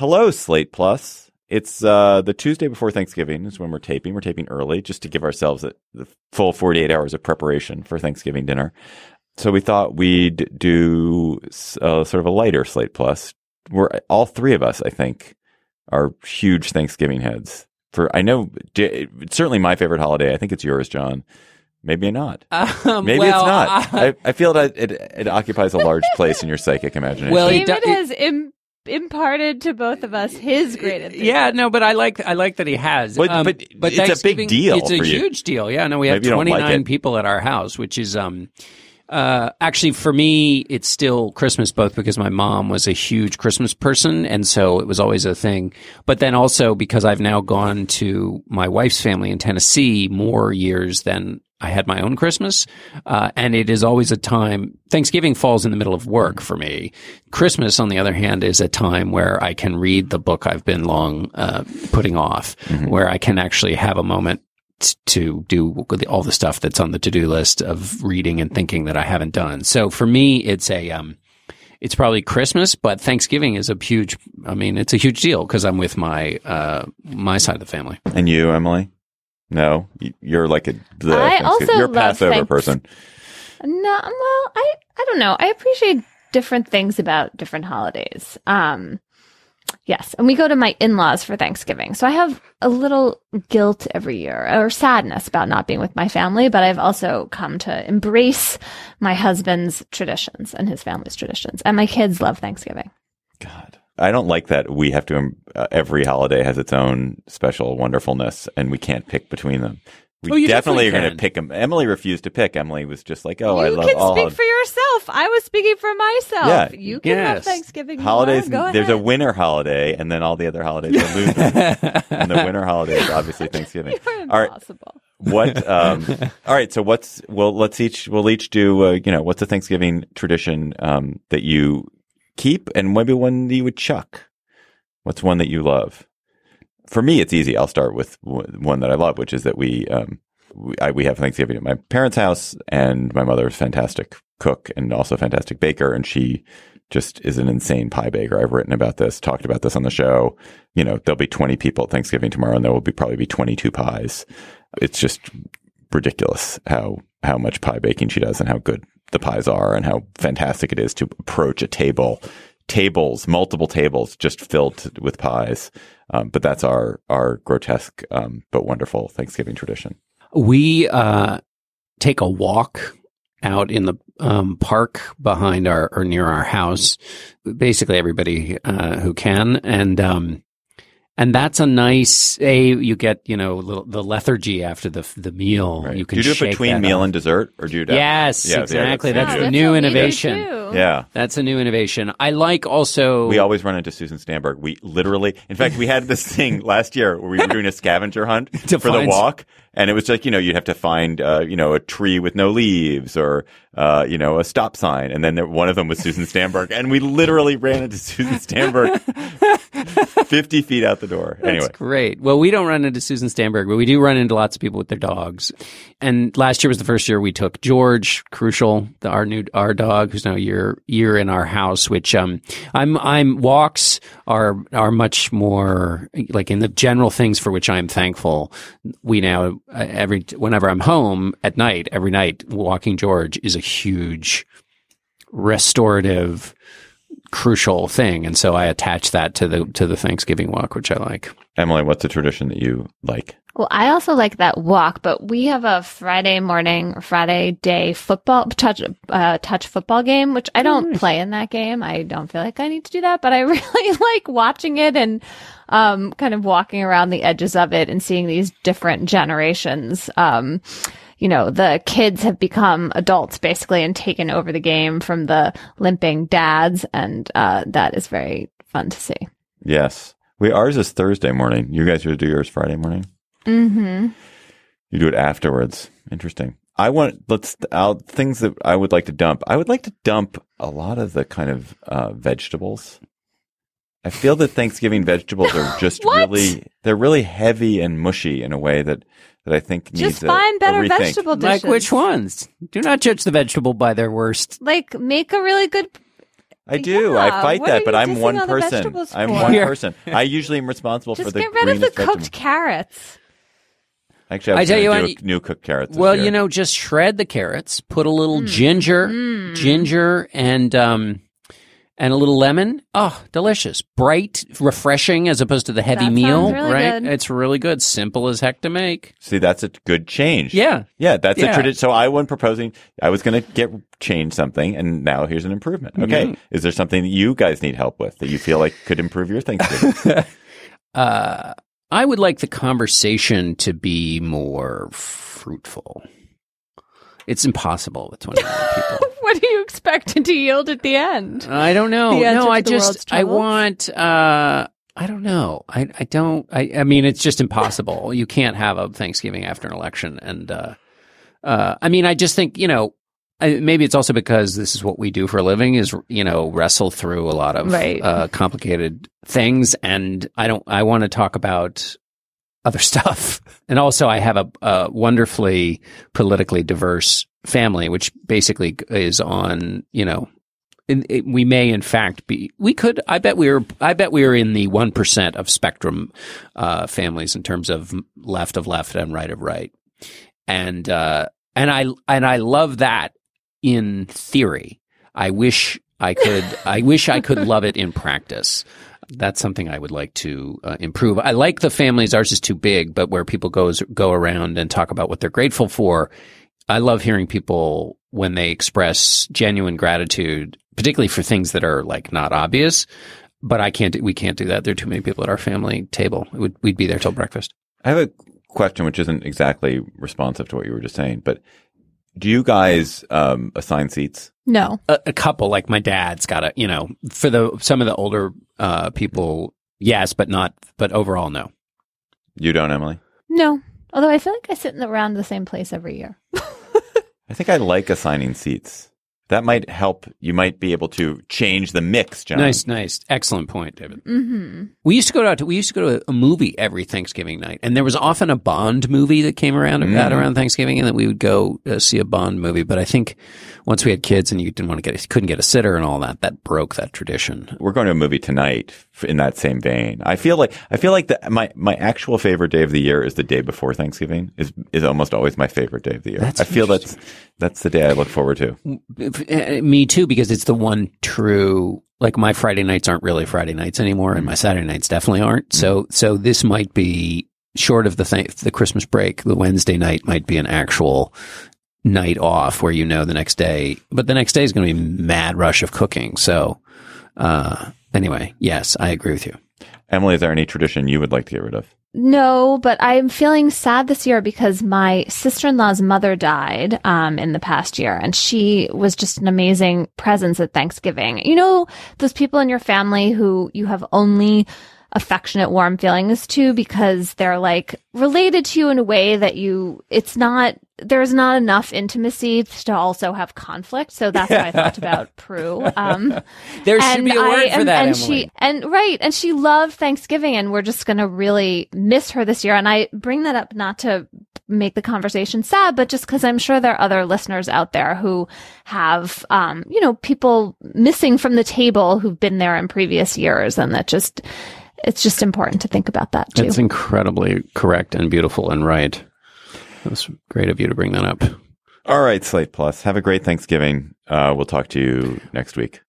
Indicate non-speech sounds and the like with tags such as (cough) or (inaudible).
Hello, Slate Plus. It's uh, the Tuesday before Thanksgiving is when we're taping. We're taping early just to give ourselves a, the full 48 hours of preparation for Thanksgiving dinner. So we thought we'd do uh, sort of a lighter Slate Plus. We're all three of us, I think, are huge Thanksgiving heads. For I know it's certainly my favorite holiday. I think it's yours, John. Maybe not. (laughs) Um, Maybe well, it's not. I- I, I feel that it, it occupies a large place in your psychic imagination. Well, it David do- it- has Im- imparted to both of us his great enthusiasm. yeah, no, but I like I like that he has. But- Um, but it's a big deal It's a for you. huge deal. Yeah, no, we have Maybe you don't like 29 people at our house, which is um uh actually for me it's still Christmas both because my mom was a huge Christmas person and so it was always a thing. But then also because I've now gone to my wife's family in Tennessee more years than I had my own Christmas, uh, and it is always a time. Thanksgiving falls in the middle of work for me. Christmas, on the other hand, is a time where I can read the book I've been long uh, putting off, where I can actually have a moment t- to do all the stuff that's on the to do list of reading and thinking that I haven't done. So for me, it's a um, it's probably Christmas, but Thanksgiving is a huge. I mean, it's a huge deal because I'm with my uh, my side of the family. And you, Emily? No, You- you're like a. The I also you're a love Passover thanks- person. No, well, I I don't know. I appreciate different things about different holidays. Um yes, and we go to my in-laws for Thanksgiving. So I have a little guilt every year or sadness about not being with my family, but I've also come to embrace my husband's traditions and his family's traditions. And my kids love Thanksgiving. God, I don't like that. We have to. um, Uh, every holiday has its own special wonderfulness, and we can't pick between them. We Oh, you definitely, definitely are going to pick them. Emily refused to pick. Emily was just like, "Oh, I love all." you can all speak hol- for yourself. I was speaking for myself. Yeah, you can have. Thanksgiving. holidays." want. Go there's a winter holiday, and then all the other holidays are (laughs) losers. and the winter holiday is (laughs) obviously Thanksgiving. You're All right, impossible. what (laughs) um all right so what's well let's each we'll each do uh, you know what's a thanksgiving tradition um that you keep and maybe one that you would chuck. What's one that you love? For me it's easy. I'll start with one that i love which is that we um we, I, we have thanksgiving at my parents house and my mother is fantastic cook and also fantastic baker and she just is an insane pie baker. I've written about this talked about this on the show. You know there'll be 20 people at thanksgiving tomorrow and there will be probably be 22 pies. It's just ridiculous how how much pie baking she does and how good the pies are and how fantastic it is to approach a table tables multiple tables just filled with pies um, but that's our our grotesque um, but wonderful thanksgiving tradition We uh, take a walk out in the um, park behind our or near our house. Basically, everybody uh, who can, and um, and that's a nice. A you get you know little, the lethargy after the the meal. right You do can you do it between meal off. and dessert or do you do Yes, Yeah, yeah, exactly. that's- That's, yeah, the that's new what we do innovation. yeah That's a new innovation. I like also. we always run into Susan Stamberg. We literally, in fact, we had this thing (laughs) last year where we were doing a scavenger hunt (laughs) To for the walk, and it was like you know you'd have to find uh, you know a tree with no leaves or uh, you know a stop sign, and then there, one of them was Susan Stamberg, and we literally ran into (laughs) Susan Stamberg fifty feet out the door. Anyway, great. Well, we don't run into Susan Stamberg, but we do run into lots of people with their dogs. And last year was the first year we took George, crucial, the, our new our dog, who's now a year year in our house. Which um, I'm I'm walks are are much more like in the general things for which I'm thankful. We now Uh, every whenever I'm home at night, every night walking George is a huge restorative crucial thing and so i attach that to the to the thanksgiving walk which i like Emily, what's the tradition that you like? Well, I also like that walk, but we have a Friday morning or Friday day football touch uh, touch football game, which I don't play in that game. I don't feel like I need to do that, but I (laughs) really like watching it and um, kind of walking around the edges of it and seeing these different generations. Um, you know, the kids have become adults basically and taken over the game from the limping dads, and uh, that is very fun to see. Yes, we ours is Thursday morning. You guys do yours Friday morning. Mm-hmm. You do it afterwards. Interesting. I want let's out things that I would like to dump. I would like to dump a lot of the kind of uh, vegetables. I feel that Thanksgiving vegetables are (laughs) just really they're really heavy and mushy in a way that that I think needs Just a, find a better rethink. vegetable dishes. like which ones do not judge the vegetable by their worst like make a really good I do. Yeah, I fight what that, but I'm one person. I'm one Yeah. person. I usually am responsible Just for the get rid of the greenest cooked carrots. Actually, I, I was tell gonna you do what, a new cooked carrots. Well, year. you know, just shred the carrots, put a Mm. little ginger, ginger, and um, and a little lemon. Oh, delicious! Bright, refreshing, as opposed to the heavy That meal. sounds really right? good. It's really good. Simple as heck to make. see, that's a good change. Yeah. Yeah, that's Yeah. a tradition. So I wasn't proposing. I was going to get change something, and now here's an improvement. Okay, Mm-hmm. is there something that you guys need help with that you feel like could improve your Thanksgiving? (laughs) Uh, I would like the conversation to be more fruitful. It's impossible with 29 people. (laughs) What do you expect it to yield at the end? I don't know. No, I just I want uh I don't know. I I don't I I mean it's just impossible. you can't have a Thanksgiving after an election and uh uh I mean I just think, you know, I, maybe it's also because this is what we do for a living is you know wrestle through a lot of Right. uh, complicated things and I don't I want to talk about other (laughs) stuff and also I have a, a wonderfully politically diverse family which basically is on you know in, it, we may in fact be we could I bet we're I bet we're in the 1% of spectrum uh, families in terms of left of left and right of right and uh, and I and I love that in theory. I wish I could. I wish I could love it in practice. That's something I would like to uh, improve. I like the families. Ours is too big, but where people goes go around and talk about what they're grateful for. I love hearing people when they express genuine gratitude, particularly for things that are like not obvious. But I can't. do- We can't do that. There are too many people at our family table. It would, we'd be there till breakfast. I have a question which isn't exactly responsive to what you were just saying, but do you guys um, assign seats? No. a, a couple like my dad's got a you know for the some of the older uh people yes but not but overall no You don't, Emily. No. Although I feel like I sit in the, around the same place every year. I think I like assigning seats. That might help. You might be able to change the mix, John. nice nice excellent point david Mm-hmm. we used to go out to we used to go to a movie every thanksgiving night and there was often a bond movie that came around Mm. at around thanksgiving and that we would go uh, see a bond movie but i think once we had kids and you didn't want to get couldn't get a sitter and all that that broke that tradition We're going to a movie tonight in that same vein. I feel like I feel like the, my my actual favorite day of the year is the day before Thanksgiving. is is almost always my favorite day of the year. That's I feel that's that's the day I look forward to. Uh, Me too, because it's the one true. Like my Friday nights aren't really Friday nights anymore, and my Saturday nights definitely aren't. So, so this might be short of the th- the Christmas break. The Wednesday night might be an actual night off where you know the next day, but the next day is going to be mad rush of cooking. So, uh, anyway, yes, I agree with you. Emily, is there any tradition you would like to get rid of? No, but I'm feeling sad this year because my sister in law's mother died um, in the past year, and she was just an amazing presence at Thanksgiving. You know, those people in your family who you have only affectionate, warm feelings to because they're like related to you in a way that you, it's not, there's not enough intimacy to also have conflict. So that's what I thought (laughs) about Prue. Um, (laughs) There should and be a I word for am- that, and Emily. she and right, and she loved Thanksgiving, and we're just gonna really miss her this year. And I bring that up not to make the conversation sad, but just because I'm sure there are other listeners out there who have, um, you know, people missing from the table who've been there in previous years, and that just it's just important to think about that too. It's incredibly correct and beautiful and right. It was great of you to bring that up. All right, Slate Plus. Have a great Thanksgiving. Uh, we'll talk to you next week.